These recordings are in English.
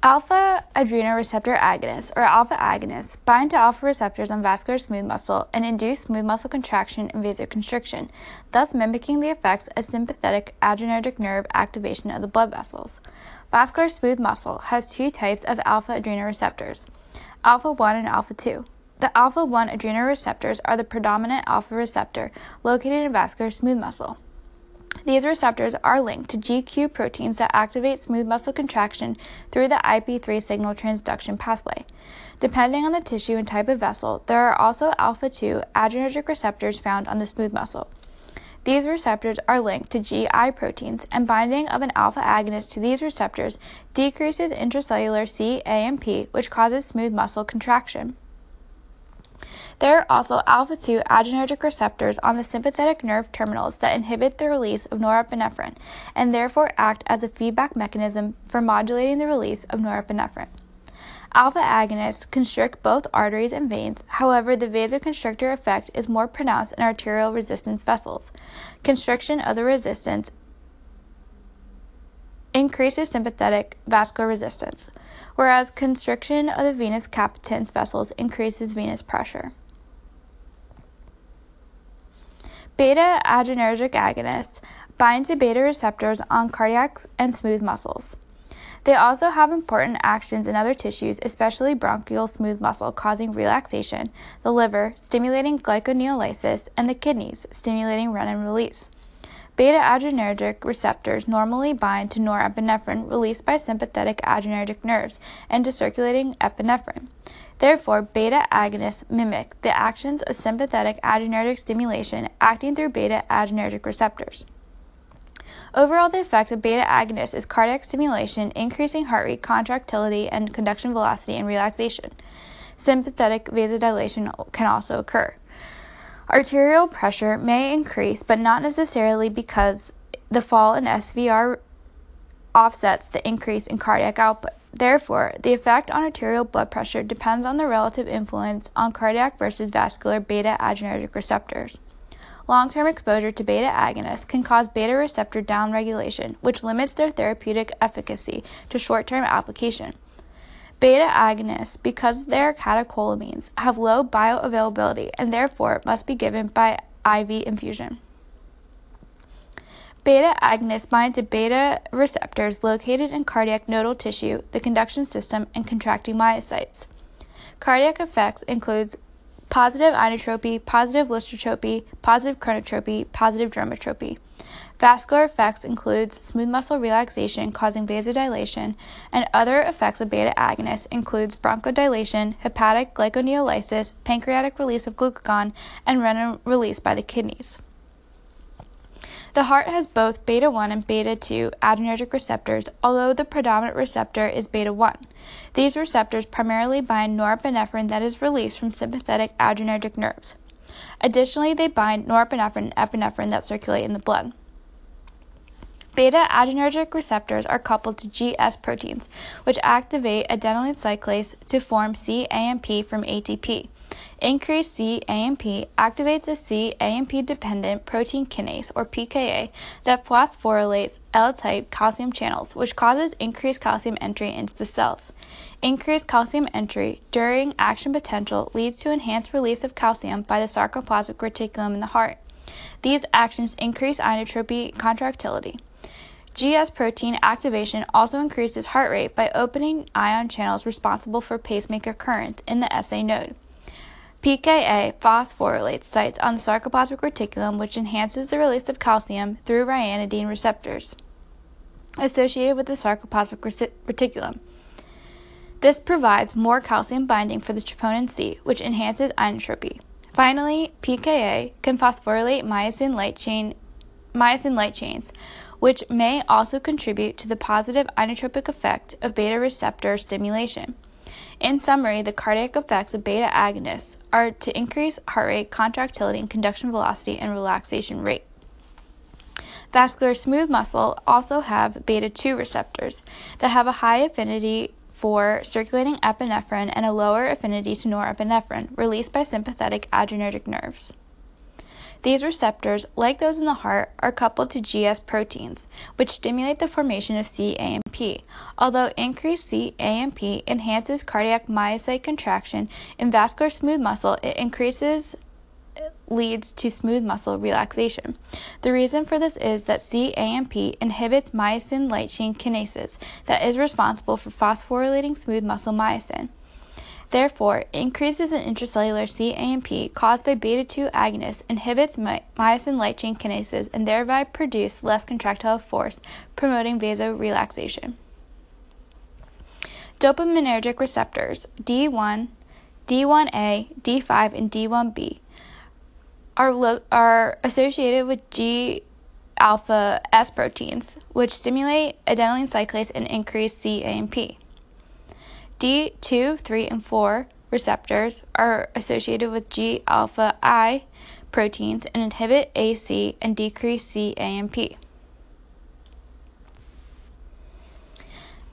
Alpha adrenoreceptor agonists, or alpha agonists, bind to alpha receptors on vascular smooth muscle and induce smooth muscle contraction and vasoconstriction, thus mimicking the effects of sympathetic adrenergic nerve activation of the blood vessels. Vascular smooth muscle has two types of alpha adrenoreceptors, alpha 1 and alpha 2. The alpha 1 adrenoreceptors are the predominant alpha receptor located in vascular smooth muscle. These receptors are linked to GQ proteins that activate smooth muscle contraction through the IP3 signal transduction pathway. Depending on the tissue and type of vessel, there are also alpha 2 adrenergic receptors found on the smooth muscle. These receptors are linked to GI proteins, and binding of an alpha agonist to these receptors decreases intracellular cAMP, which causes smooth muscle contraction. There are also alpha 2 adrenergic receptors on the sympathetic nerve terminals that inhibit the release of norepinephrine and therefore act as a feedback mechanism for modulating the release of norepinephrine. Alpha agonists constrict both arteries and veins, however, the vasoconstrictor effect is more pronounced in arterial resistance vessels. Constriction of the resistance increases sympathetic vascular resistance, whereas constriction of the venous capacitance vessels increases venous pressure. Beta adrenergic agonists bind to beta receptors on cardiac and smooth muscles. They also have important actions in other tissues, especially bronchial smooth muscle, causing relaxation, the liver, stimulating glycogenolysis, and the kidneys, stimulating renin release. Beta adrenergic receptors normally bind to norepinephrine released by sympathetic adrenergic nerves and to circulating epinephrine. Therefore, beta agonists mimic the actions of sympathetic adrenergic stimulation acting through beta adrenergic receptors. Overall, the effect of beta agonists is cardiac stimulation, increasing heart rate, contractility, and conduction velocity, and relaxation. Sympathetic vasodilation can also occur. Arterial pressure may increase, but not necessarily because the fall in SVR offsets the increase in cardiac output. Therefore, the effect on arterial blood pressure depends on the relative influence on cardiac versus vascular beta adrenergic receptors. Long term exposure to beta agonists can cause beta receptor downregulation, which limits their therapeutic efficacy to short term application. Beta agonists, because they are catecholamines, have low bioavailability and therefore must be given by IV infusion. Beta agonists bind to beta receptors located in cardiac nodal tissue, the conduction system, and contracting myocytes. Cardiac effects includes positive inotropy, positive lusitropy, positive chronotropy, positive dromotropy. Vascular effects includes smooth muscle relaxation causing vasodilation, and other effects of beta agonists includes bronchodilation, hepatic glycogenolysis, pancreatic release of glucagon, and renin release by the kidneys. The heart has both beta 1 and beta 2 adrenergic receptors, although the predominant receptor is beta 1. These receptors primarily bind norepinephrine that is released from sympathetic adrenergic nerves. Additionally, they bind norepinephrine and epinephrine that circulate in the blood. Beta adrenergic receptors are coupled to GS proteins, which activate adenylate cyclase to form cAMP from ATP. Increased cAMP activates a cAMP dependent protein kinase, or PKA, that phosphorylates L type calcium channels, which causes increased calcium entry into the cells. Increased calcium entry during action potential leads to enhanced release of calcium by the sarcoplasmic reticulum in the heart. These actions increase inotropy contractility. GS protein activation also increases heart rate by opening ion channels responsible for pacemaker current in the SA node. PKA phosphorylates sites on the sarcoplasmic reticulum, which enhances the release of calcium through ryanodine receptors associated with the sarcoplasmic reticulum. This provides more calcium binding for the troponin C, which enhances inotropy. Finally, PKA can phosphorylate myosin light chain myosin light chains, which may also contribute to the positive inotropic effect of beta receptor stimulation. In summary, the cardiac effects of beta agonists are to increase heart rate, contractility, and conduction velocity and relaxation rate. Vascular smooth muscle also have beta 2 receptors that have a high affinity for circulating epinephrine and a lower affinity to norepinephrine released by sympathetic adrenergic nerves. These receptors, like those in the heart, are coupled to GS proteins, which stimulate the formation of CAMP. Although increased CAMP enhances cardiac myocyte contraction in vascular smooth muscle, it increases leads to smooth muscle relaxation. The reason for this is that CAMP inhibits myosin light chain kinases that is responsible for phosphorylating smooth muscle myosin. Therefore, increases in intracellular CAMP caused by beta 2 agonists inhibits my- myosin light chain kinases and thereby produce less contractile force, promoting vasorelaxation. Dopaminergic receptors D1, D1A, D5, and D1B are, lo- are associated with G alpha S proteins, which stimulate adenylate cyclase and increase CAMP. D2, 3, and 4 receptors are associated with G alpha I proteins and inhibit AC and decrease CAMP.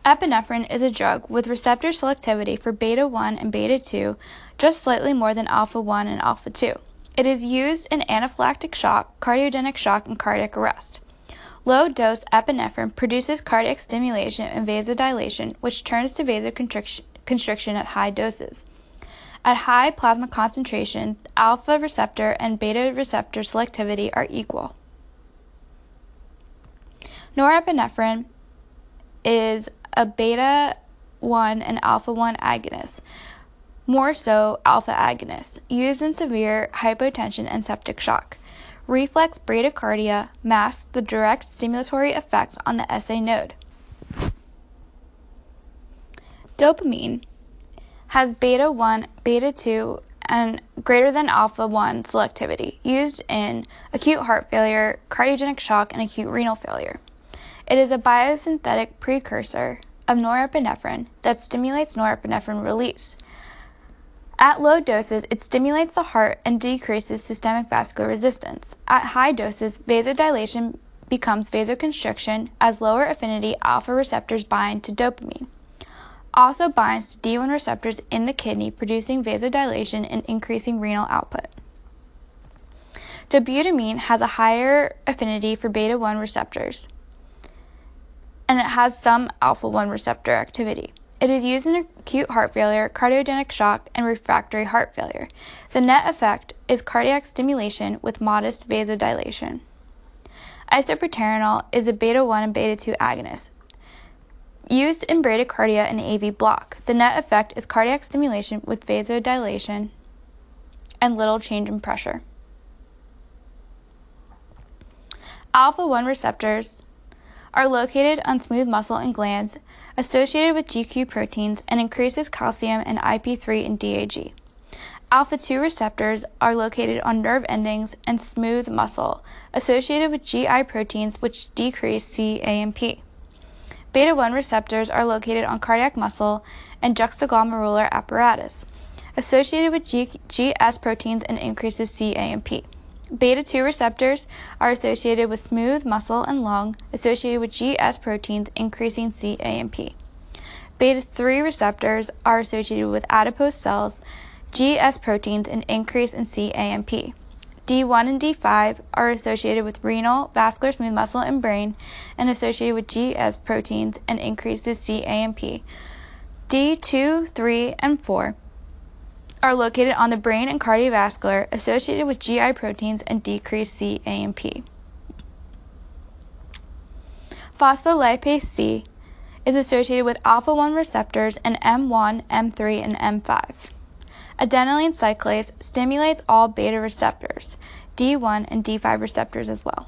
Epinephrine is a drug with receptor selectivity for beta 1 and beta 2, just slightly more than alpha 1 and alpha 2. It is used in anaphylactic shock, cardiogenic shock, and cardiac arrest. Low dose epinephrine produces cardiac stimulation and vasodilation, which turns to vasoconstriction at high doses. At high plasma concentration, alpha receptor and beta receptor selectivity are equal. Norepinephrine is a beta 1 and alpha 1 agonist, more so alpha agonist, used in severe hypotension and septic shock. Reflex bradycardia masks the direct stimulatory effects on the SA node. Dopamine has beta 1, beta 2, and greater than alpha 1 selectivity, used in acute heart failure, cardiogenic shock, and acute renal failure. It is a biosynthetic precursor of norepinephrine that stimulates norepinephrine release. At low doses, it stimulates the heart and decreases systemic vascular resistance. At high doses, vasodilation becomes vasoconstriction as lower affinity alpha receptors bind to dopamine. Also binds to D1 receptors in the kidney, producing vasodilation and increasing renal output. Dobutamine has a higher affinity for beta 1 receptors, and it has some alpha 1 receptor activity. It is used in acute heart failure, cardiogenic shock, and refractory heart failure. The net effect is cardiac stimulation with modest vasodilation. Isoproterenol is a beta 1 and beta 2 agonist. Used in bradycardia and AV block, the net effect is cardiac stimulation with vasodilation and little change in pressure. Alpha 1 receptors are located on smooth muscle and glands associated with GQ proteins and increases calcium and IP3 and DAG. Alpha 2 receptors are located on nerve endings and smooth muscle associated with GI proteins which decrease CAMP. Beta 1 receptors are located on cardiac muscle and juxtaglomerular apparatus associated with G- GS proteins and increases CAMP. Beta 2 receptors are associated with smooth muscle and lung, associated with GS proteins increasing CAMP. Beta 3 receptors are associated with adipose cells, GS proteins, and increase in CAMP. D1 and D5 are associated with renal, vascular smooth muscle, and brain, and associated with GS proteins and increases CAMP. D2, 3, and 4 are located on the brain and cardiovascular, associated with GI proteins and decreased CAMP. Phospholipase C is associated with alpha 1 receptors and M1, M3, and M5. Adenylate cyclase stimulates all beta receptors, D1 and D5 receptors as well.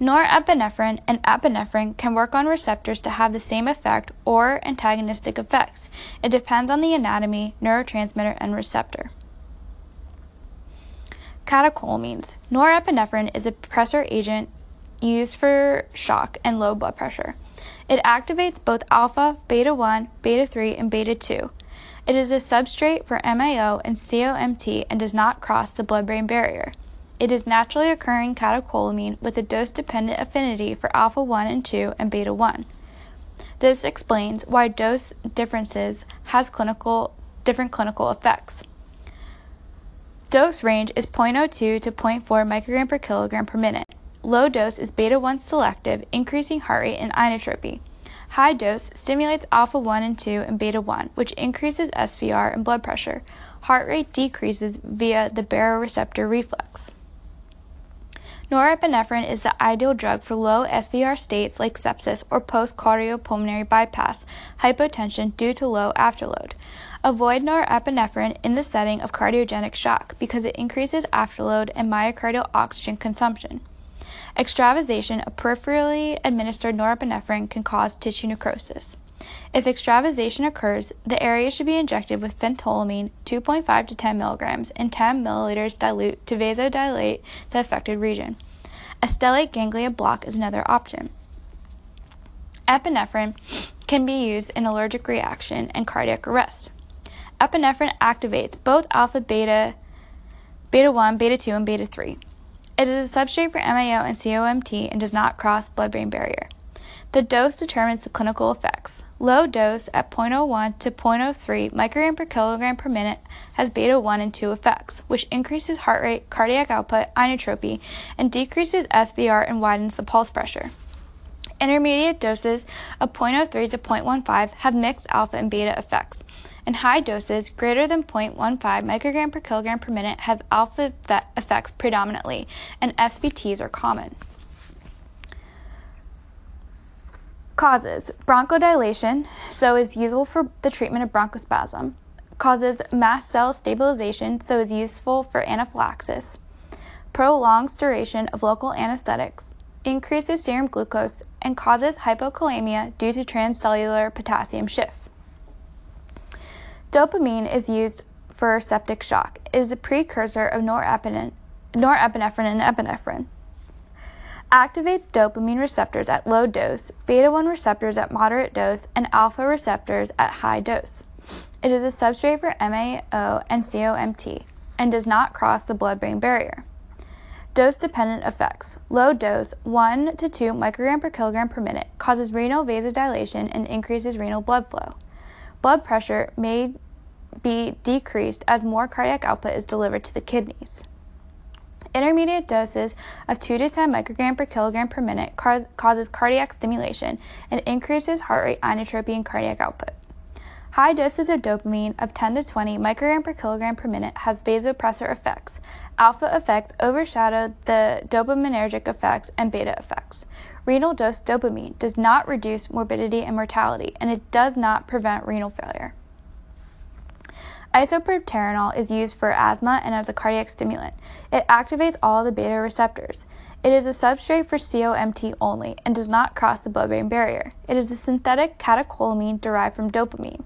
Norepinephrine and epinephrine can work on receptors to have the same effect or antagonistic effects. It depends on the anatomy, neurotransmitter, and receptor. Catecholamines. Norepinephrine is a pressor agent used for shock and low blood pressure. It activates both alpha, beta 1, beta 3, and beta 2. It is a substrate for MAO and COMT and does not cross the blood brain barrier. It is naturally occurring catecholamine with a dose dependent affinity for alpha 1 and 2 and beta 1. This explains why dose differences has clinical different clinical effects. Dose range is 0.02 to 0.4 microgram per kilogram per minute. Low dose is beta 1 selective, increasing heart rate and inotropy. High dose stimulates alpha 1 and 2 and beta 1, which increases SVR and blood pressure. Heart rate decreases via the baroreceptor reflex. Norepinephrine is the ideal drug for low SVR states like sepsis or post cardiopulmonary bypass hypotension due to low afterload. Avoid norepinephrine in the setting of cardiogenic shock because it increases afterload and myocardial oxygen consumption. Extravasation of peripherally administered norepinephrine can cause tissue necrosis. If extravasation occurs, the area should be injected with phentolamine 2.5 to 10 milligrams in 10 milliliters dilute to vasodilate the affected region. A stellate ganglia block is another option. Epinephrine can be used in allergic reaction and cardiac arrest. Epinephrine activates both alpha beta, beta 1, beta 2, and beta 3. It is a substrate for MAO and COMT and does not cross blood brain barrier. The dose determines the clinical effects. Low dose at 0.01 to 0.03 microgram per kilogram per minute has beta 1 and 2 effects, which increases heart rate, cardiac output, inotropy, and decreases SVR and widens the pulse pressure. Intermediate doses of 0.03 to 0.15 have mixed alpha and beta effects, and high doses greater than 0.15 microgram per kilogram per minute have alpha effects predominantly, and SVTs are common. Causes bronchodilation, so is useful for the treatment of bronchospasm. Causes mast cell stabilization, so is useful for anaphylaxis. Prolongs duration of local anesthetics. Increases serum glucose and causes hypokalemia due to transcellular potassium shift. Dopamine is used for septic shock. It is a precursor of norepinephrine, norepinephrine and epinephrine activates dopamine receptors at low dose, beta 1 receptors at moderate dose, and alpha receptors at high dose. It is a substrate for MAO and COMT and does not cross the blood brain barrier. Dose dependent effects. Low dose, 1 to 2 microgram per kilogram per minute, causes renal vasodilation and increases renal blood flow. Blood pressure may be decreased as more cardiac output is delivered to the kidneys. Intermediate doses of 2 to 10 microgram per kilogram per minute causes cardiac stimulation and increases heart rate, inotropy, and cardiac output. High doses of dopamine of 10 to 20 microgram per kilogram per minute has vasopressor effects. Alpha effects overshadow the dopaminergic effects and beta effects. Renal dose dopamine does not reduce morbidity and mortality, and it does not prevent renal failure. Isoproterenol is used for asthma and as a cardiac stimulant. It activates all the beta receptors. It is a substrate for COMT only and does not cross the blood brain barrier. It is a synthetic catecholamine derived from dopamine.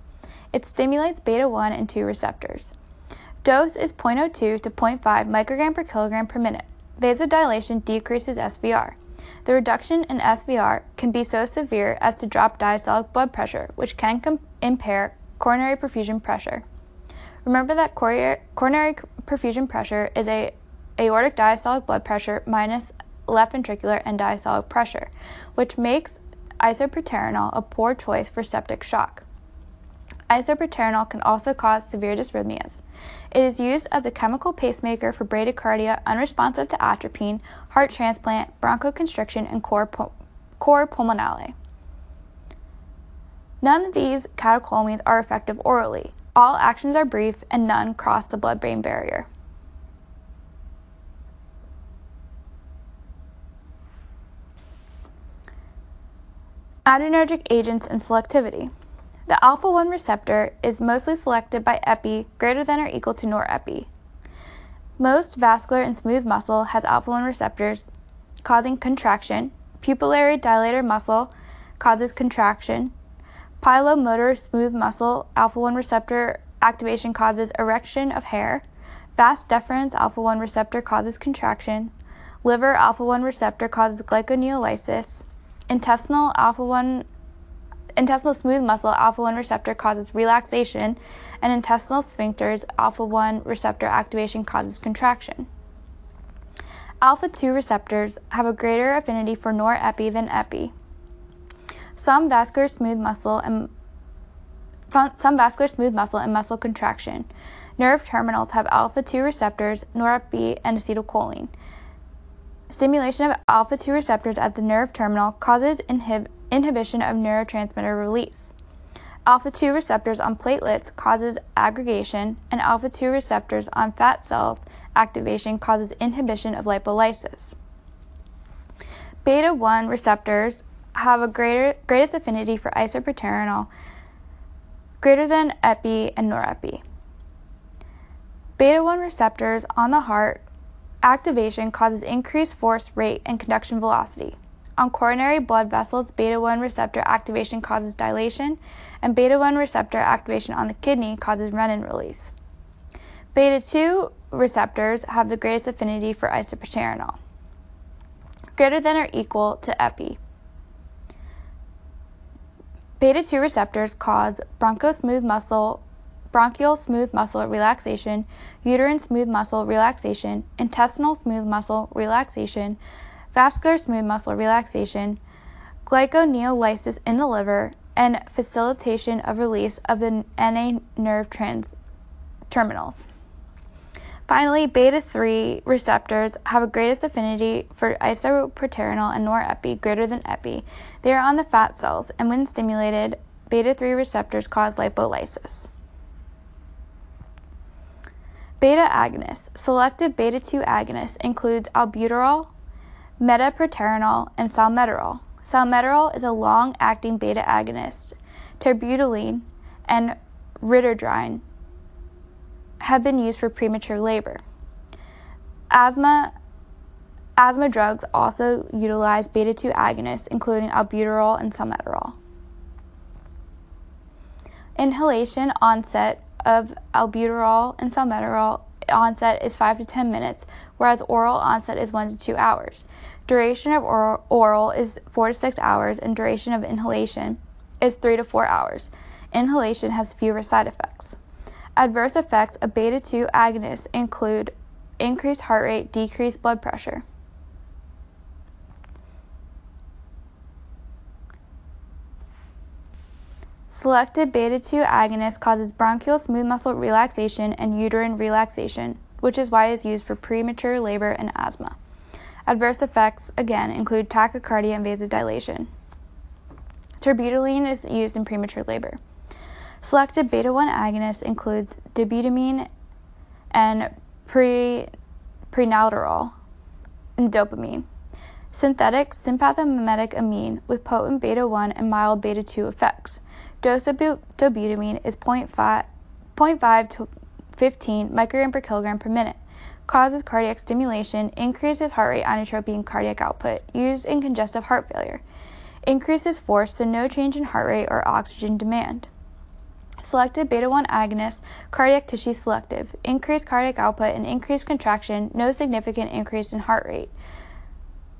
It stimulates beta 1 and 2 receptors. Dose is 0.02 to 0.5 microgram per kilogram per minute. Vasodilation decreases SVR. The reduction in SVR can be so severe as to drop diastolic blood pressure, which can com- impair coronary perfusion pressure. Remember that coronary perfusion pressure is a aortic diastolic blood pressure minus left ventricular end diastolic pressure, which makes isoproterenol a poor choice for septic shock. Isoproterenol can also cause severe dysrhythmias. It is used as a chemical pacemaker for bradycardia unresponsive to atropine, heart transplant, bronchoconstriction, and cor, cor pulmonale. None of these catecholamines are effective orally. All actions are brief and none cross the blood brain barrier. Adrenergic agents and selectivity. The alpha 1 receptor is mostly selected by epi greater than or equal to norepi. Most vascular and smooth muscle has alpha 1 receptors causing contraction. Pupillary dilator muscle causes contraction. Pilomotor smooth muscle alpha 1 receptor activation causes erection of hair. Vas deferens alpha 1 receptor causes contraction. Liver alpha 1 receptor causes glycogenolysis. Intestinal alpha 1 intestinal smooth muscle alpha 1 receptor causes relaxation and intestinal sphincters alpha 1 receptor activation causes contraction. Alpha 2 receptors have a greater affinity for norepi than epi. Some vascular smooth muscle and some vascular smooth muscle and muscle contraction. Nerve terminals have alpha 2 receptors, norepinephrine, and acetylcholine. Stimulation of alpha 2 receptors at the nerve terminal causes inhib- inhibition of neurotransmitter release. Alpha 2 receptors on platelets causes aggregation, and alpha 2 receptors on fat cells activation causes inhibition of lipolysis. Beta 1 receptors have a greater greatest affinity for isoproterenol greater than epi and norepi. Beta 1 receptors on the heart activation causes increased force rate and conduction velocity. On coronary blood vessels, beta 1 receptor activation causes dilation, and beta 1 receptor activation on the kidney causes renin release. Beta 2 receptors have the greatest affinity for isoproterenol, greater than or equal to epi. Beta 2 receptors cause bronchosmooth muscle bronchial smooth muscle relaxation, uterine smooth muscle relaxation, intestinal smooth muscle relaxation, vascular smooth muscle relaxation, glycogenolysis in the liver, and facilitation of release of the NA nerve trans terminals. Finally, beta 3 receptors have a greatest affinity for isoproterenol and norepi greater than epi. They are on the fat cells, and when stimulated, beta 3 receptors cause lipolysis. Beta agonists. Selective beta 2 agonists includes albuterol, metaproterenol, and salmeterol. Salmeterol is a long-acting beta agonist. Terbutaline and ritodrine have been used for premature labor. Asthma asthma drugs also utilize beta 2 agonists including albuterol and salmeterol. Inhalation onset of albuterol and salmeterol onset is 5 to 10 minutes, whereas oral onset is 1 to 2 hours. Duration of oral, oral is 4 to 6 hours, and duration of inhalation is 3 to 4 hours. Inhalation has fewer side effects. Adverse effects of beta 2 agonists include increased heart rate, decreased blood pressure. Selected beta 2 agonist causes bronchial smooth muscle relaxation and uterine relaxation, which is why it is used for premature labor and asthma. Adverse effects, again, include tachycardia and vasodilation. Terbutaline is used in premature labor. Selected beta 1 agonist includes dobutamine and pre, prenalterol and dopamine. Synthetic sympathomimetic amine with potent beta 1 and mild beta 2 effects. Dose of dobutamine is 0.5, 0.5 to 15 microgram per kilogram per minute. Causes cardiac stimulation, increases heart rate inotropy and cardiac output, used in congestive heart failure. Increases force, so no change in heart rate or oxygen demand. Selected beta 1 agonist, cardiac tissue selective, increased cardiac output and increased contraction, no significant increase in heart rate.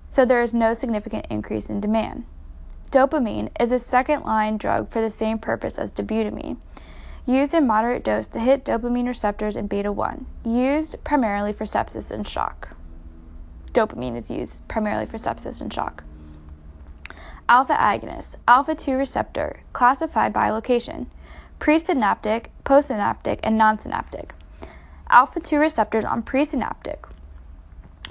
So there is no significant increase in demand. Dopamine is a second line drug for the same purpose as dobutamine, used in moderate dose to hit dopamine receptors in beta 1, used primarily for sepsis and shock. Dopamine is used primarily for sepsis and shock. Alpha agonist, alpha 2 receptor, classified by location, presynaptic, postsynaptic, and non-synaptic. Alpha 2 receptors on presynaptic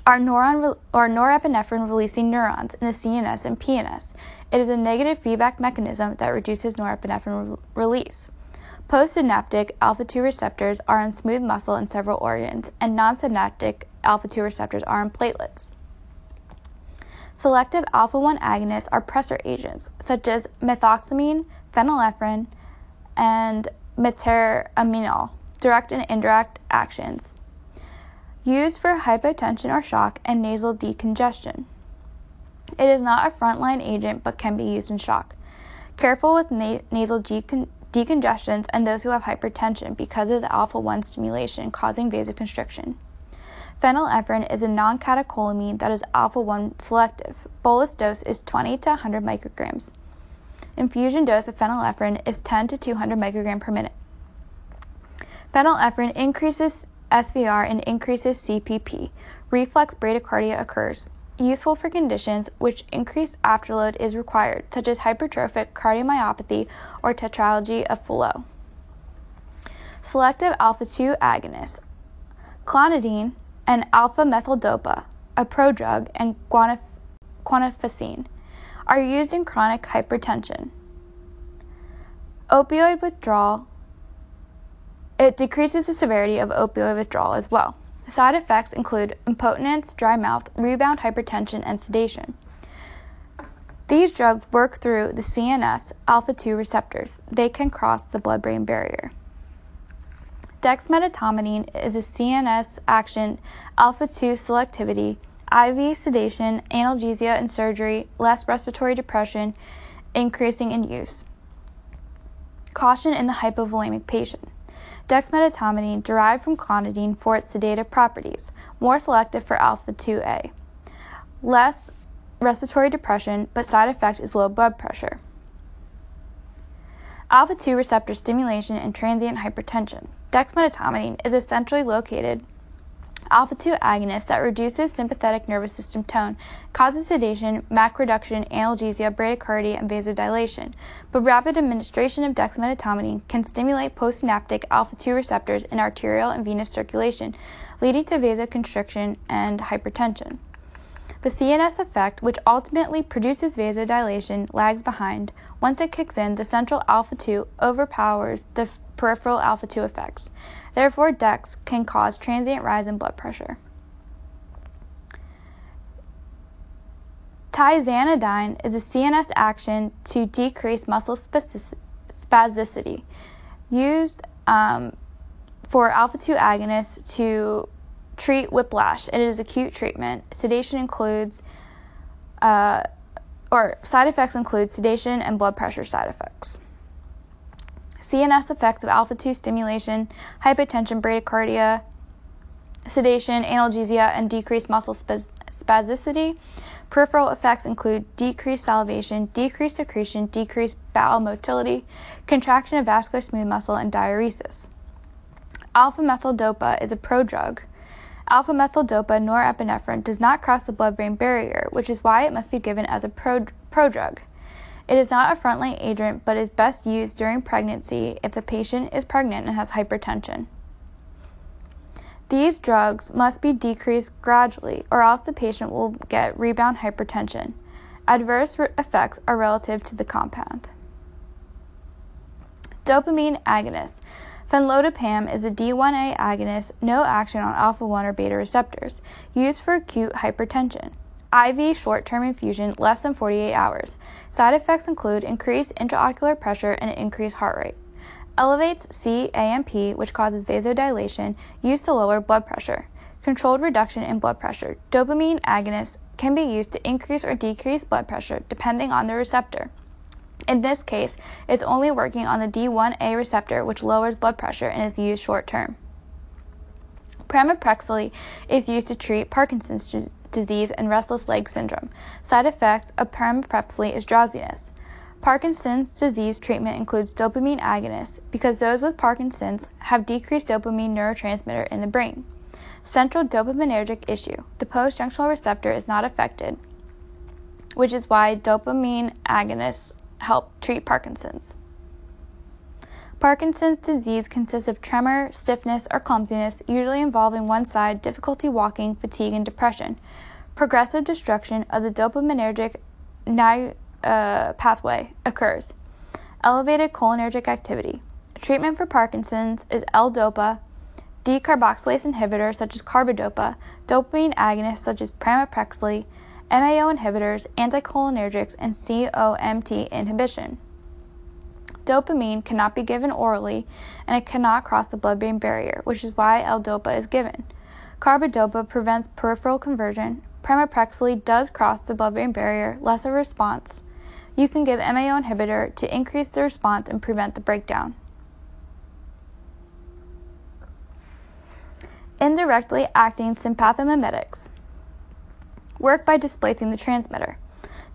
are neuron or norepinephrine releasing neurons in the CNS and PNS. It is a negative feedback mechanism that reduces norepinephrine re- release. Postsynaptic alpha 2 receptors are on smooth muscle in several organs, and non-synaptic alpha 2 receptors are on platelets. Selective alpha 1 agonists are pressor agents, such as methoxamine, phenylephrine, and metaraminol, direct and indirect actions used for hypotension or shock and nasal decongestion. It is not a frontline agent but can be used in shock. Careful with na- nasal decon- decongestions and those who have hypertension because of the alpha 1 stimulation causing vasoconstriction. Phenylephrine is a non catecholamine that is alpha 1 selective. Bolus dose is 20 to 100 micrograms. Infusion dose of phenylephrine is 10 to 200 microgram per minute. Phenylephrine increases SVR and increases CPP. Reflex bradycardia occurs. useful for conditions which increased afterload is required, such as hypertrophic cardiomyopathy or tetralogy of Fallot. Selective alpha 2 agonists, clonidine and alpha methyl-dopa, a prodrug, and guanif- are used in chronic hypertension. Opioid withdrawal it decreases the severity of opioid withdrawal as well. Side effects include impotence, dry mouth, rebound hypertension, and sedation. These drugs work through the CNS alpha 2 receptors. They can cross the blood brain barrier. Dexmedetomidine is a CNS action alpha 2 selectivity, IV sedation, analgesia and surgery, less respiratory depression, increasing in use. Caution in the hypovolemic patient. Dexmedetomidine derived from clonidine for its sedative properties, more selective for alpha 2A. Less respiratory depression, but side effect is low blood pressure. Alpha 2 receptor stimulation and transient hypertension. Dexmedetomidine is essentially located alpha 2 agonist that reduces sympathetic nervous system tone, causes sedation, MAC reduction, analgesia, bradycardia, and vasodilation. But rapid administration of dexmedetomidine can stimulate postsynaptic alpha 2 receptors in arterial and venous circulation, leading to vasoconstriction and hypertension. The CNS effect, which ultimately produces vasodilation, lags behind. Once it kicks in, the central alpha 2 overpowers the peripheral alpha 2 effects. Therefore, DEX can cause transient rise in blood pressure. Tizanidine is a CNS action to decrease muscle spasticity, used um, for alpha 2 agonists to treat whiplash. And it is acute treatment. Sedation includes, uh, or side effects include sedation and blood pressure side effects. CNS effects of alpha 2 stimulation, hypotension, bradycardia, sedation, analgesia, and decreased muscle spasticity. Peripheral effects include decreased salivation, decreased secretion, decreased bowel motility, contraction of vascular smooth muscle, and diuresis. Alpha methyl dopa is a prodrug. Alpha methyl dopa norepinephrine does not cross the blood brain barrier, which is why it must be given as a pro- prodrug. It is not a frontline agent, but is best used during pregnancy if the patient is pregnant and has hypertension. These drugs must be decreased gradually, or else the patient will get rebound hypertension. Adverse effects are relative to the compound. Dopamine agonist. Fenoldopam is a D1A agonist, no action on alpha 1 or beta receptors, used for acute hypertension. IV short term infusion less than 48 hours. Side effects include increased intraocular pressure and increased heart rate. Elevates CAMP, which causes vasodilation, used to lower blood pressure. Controlled reduction in blood pressure. Dopamine agonists can be used to increase or decrease blood pressure depending on the receptor. In this case, it's only working on the D1A receptor, which lowers blood pressure and is used short term. Pramipexole is used to treat Parkinson's disease and restless leg syndrome. Side effects of pramipexole is drowsiness. Parkinson's disease treatment includes dopamine agonists because those with Parkinson's have decreased dopamine neurotransmitter in the brain. Central dopaminergic issue. The postjunctional receptor is not affected, which is why dopamine agonists help treat Parkinson's. Parkinson's disease consists of tremor, stiffness, or clumsiness, usually involving one side, difficulty walking, fatigue, and depression. Progressive destruction of the dopaminergic ni- uh, pathway occurs. Elevated cholinergic activity. Treatment for Parkinson's is L-DOPA, decarboxylase inhibitors such as carbidopa, dopamine agonists such as pramipexole, MAO inhibitors, anticholinergics, and COMT inhibition. Dopamine cannot be given orally and it cannot cross the blood brain barrier, which is why L-DOPA is given. Carbidopa prevents peripheral conversion. Pramipexole does cross the blood brain barrier, less of a response. You can give MAO inhibitor to increase the response and prevent the breakdown. Indirectly acting sympathomimetics work by displacing the transmitter.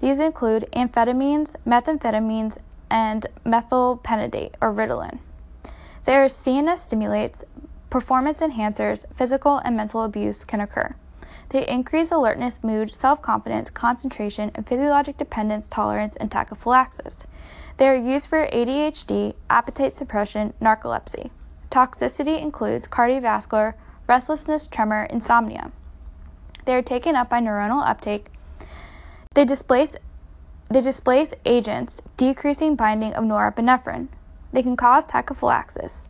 These include amphetamines, methamphetamines, and methylphenidate or Ritalin. There are CNS stimulates, performance enhancers, physical and mental abuse can occur. They increase alertness, mood, self confidence, concentration, and physiologic dependence tolerance and tachyphylaxis. They are used for ADHD, appetite suppression, narcolepsy. Toxicity includes cardiovascular, restlessness, tremor, insomnia. They are taken up by neuronal uptake. They displace, they displace agents, decreasing binding of norepinephrine. They can cause tachyphylaxis.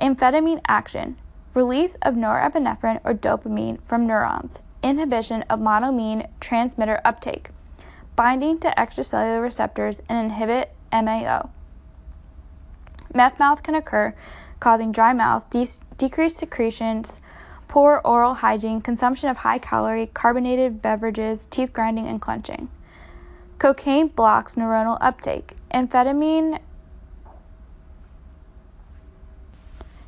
Amphetamine action, release of norepinephrine or dopamine from neurons, inhibition of monoamine transmitter uptake, binding to extracellular receptors and inhibit MAO. Meth mouth can occur, causing dry mouth, de- decreased secretions, poor oral hygiene, consumption of high calorie carbonated beverages, teeth grinding, and clenching. Cocaine blocks neuronal uptake. Amphetamine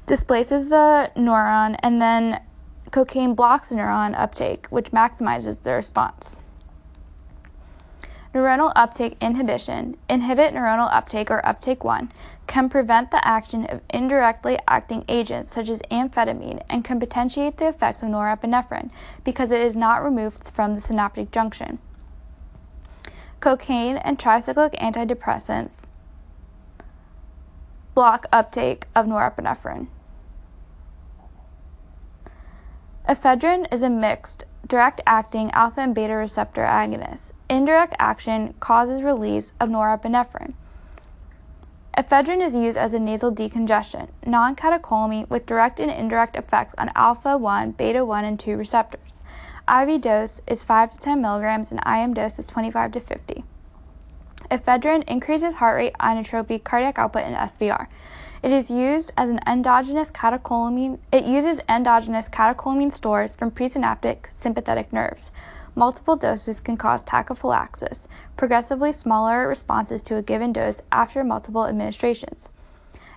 displaces the neuron, and then cocaine blocks neuron uptake, which maximizes the response. Neuronal uptake inhibition, inhibit neuronal uptake or uptake 1, can prevent the action of indirectly acting agents such as amphetamine and can potentiate the effects of norepinephrine because it is not removed from the synaptic junction. Cocaine and tricyclic antidepressants block uptake of norepinephrine. Ephedrine is a mixed, direct acting alpha and beta receptor agonist. Indirect action causes release of norepinephrine. Ephedrine is used as a nasal decongestant, non catecholamine with direct and indirect effects on alpha 1, beta 1, and 2 receptors. IV dose is 5 to 10 milligrams and IM dose is 25 to 50. Ephedrine increases heart rate, inotropy, cardiac output, and SVR. It is used as an endogenous catecholamine. It uses endogenous catecholamine stores from presynaptic sympathetic nerves. Multiple doses can cause tachyphylaxis, progressively smaller responses to a given dose after multiple administrations.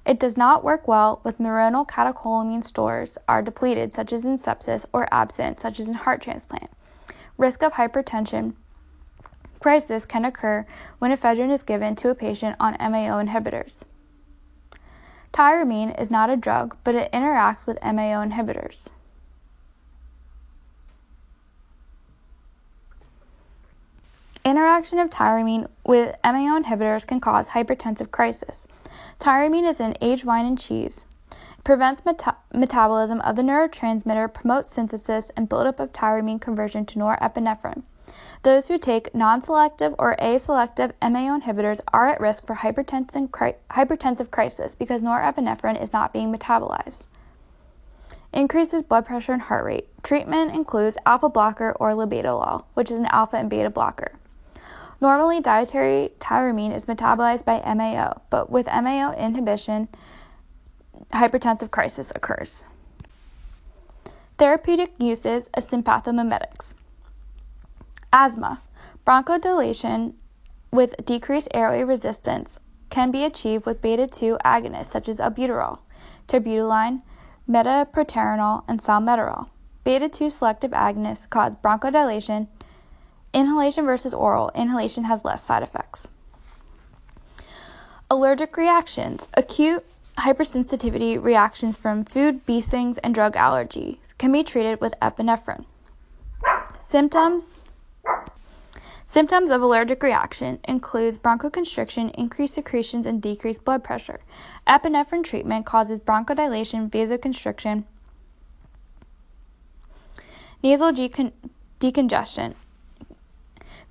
It does not work well with neuronal catecholamine stores are depleted, such as in sepsis, or absent, such as in heart transplant. Risk of hypertension crisis can occur when ephedrine is given to a patient on MAO inhibitors. Tyramine is not a drug, but it interacts with MAO inhibitors. Interaction of tyramine with MAO inhibitors can cause hypertensive crisis. Tyramine is in aged wine and cheese. It prevents meta- metabolism of the neurotransmitter, promotes synthesis and buildup of tyramine conversion to norepinephrine. Those who take non selective or aselective MAO inhibitors are at risk for hypertensive, cri- hypertensive crisis because norepinephrine is not being metabolized. Increases blood pressure and heart rate. Treatment includes alpha blocker or labetalol, which is an alpha and beta blocker. Normally, dietary tyramine is metabolized by MAO, but with MAO inhibition, hypertensive crisis occurs. Therapeutic uses as sympathomimetics. Asthma. Bronchodilation with decreased airway resistance can be achieved with beta 2 agonists such as albuterol, terbutaline, metoprolol, and salmeterol. Beta 2 selective agonists cause bronchodilation. Inhalation versus oral, inhalation has less side effects. Allergic reactions. Acute hypersensitivity reactions from food, bee stings, and drug allergies can be treated with epinephrine. Symptoms Symptoms of allergic reaction includes bronchoconstriction, increased secretions, and decreased blood pressure. Epinephrine treatment causes bronchodilation, vasoconstriction, nasal decon- decongestion.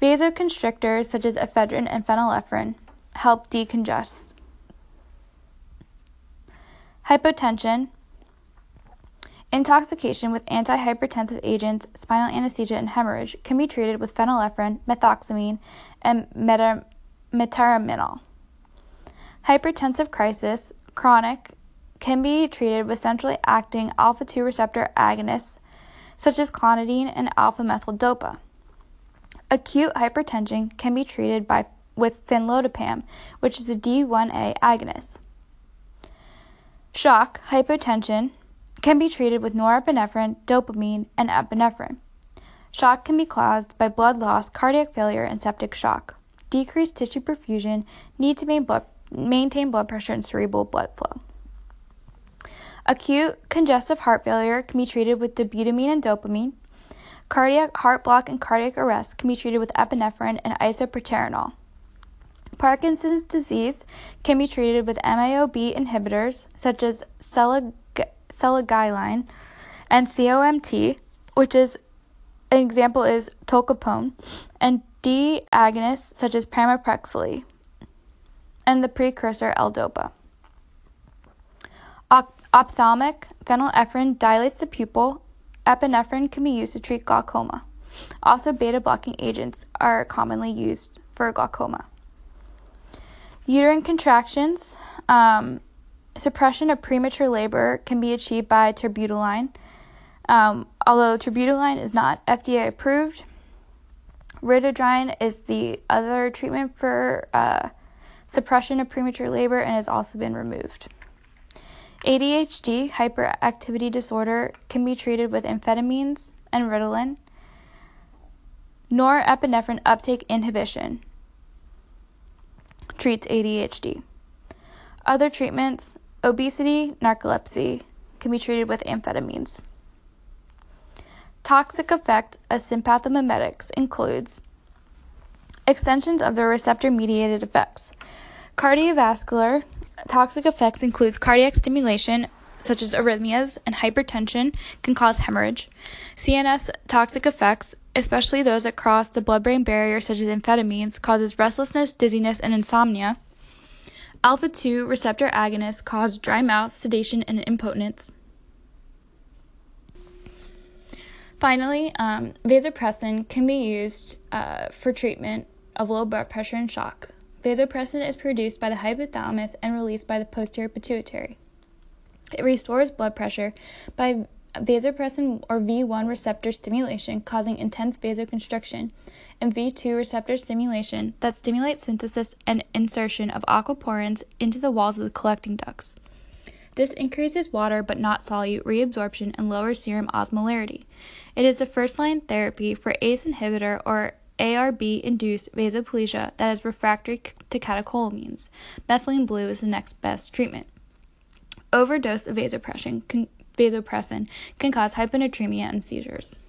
Vasoconstrictors such as ephedrine and phenylephrine help decongest. Hypotension, Intoxication with antihypertensive agents, spinal anesthesia, and hemorrhage can be treated with phenylephrine, methoxamine, and meta- metaraminol. Hypertensive crisis, chronic, can be treated with centrally acting alpha 2 receptor agonists such as clonidine and alpha methyl dopa. Acute hypertension can be treated by, with fenoldopam, which is a D1A agonist. Shock, hypotension, can be treated with norepinephrine, dopamine, and epinephrine. Shock can be caused by blood loss, cardiac failure, and septic shock. Decreased tissue perfusion, need to blood, maintain blood pressure and cerebral blood flow. Acute congestive heart failure can be treated with dobutamine and dopamine. Cardiac heart block and cardiac arrest can be treated with epinephrine and isoproterenol. Parkinson's disease can be treated with MAO-B inhibitors such as selegiline and COMT, which is an example is tolcapone, and D agonists such as pramipexole, and the precursor L-DOPA. ophthalmic phenylephrine dilates the pupil. Epinephrine can be used to treat glaucoma. Also, beta blocking agents are commonly used for glaucoma. Uterine contractions, um, suppression of premature labor can be achieved by terbutaline. Um, although terbutaline is not FDA approved, ritodrine is the other treatment for uh, suppression of premature labor and has also been removed. ADHD, hyperactivity disorder, can be treated with amphetamines and Ritalin. Norepinephrine uptake inhibition treats ADHD. Other treatments, obesity, narcolepsy, can be treated with amphetamines. Toxic effect of sympathomimetics includes extensions of the receptor mediated effects. Cardiovascular toxic effects includes cardiac stimulation such as arrhythmias and hypertension can cause hemorrhage. CNS toxic effects, especially those that cross the blood-brain barrier such as amphetamines, causes restlessness, dizziness, and insomnia. Alpha 2 receptor agonists cause dry mouth, sedation, and impotence. Finally, um, vasopressin can be used uh, for treatment of low blood pressure and shock. Vasopressin is produced by the hypothalamus and released by the posterior pituitary. It restores blood pressure by vasopressin or V1 receptor stimulation, causing intense vasoconstriction, and V2 receptor stimulation that stimulates synthesis and insertion of aquaporins into the walls of the collecting ducts. This increases water but not solute reabsorption and lowers serum osmolarity. It is the first line therapy for ACE inhibitor or ARB induced vasoplegia that is refractory to catecholamines. Methylene blue is the next best treatment. Overdose of vasopressin can, vasopressin can cause hyponatremia and seizures.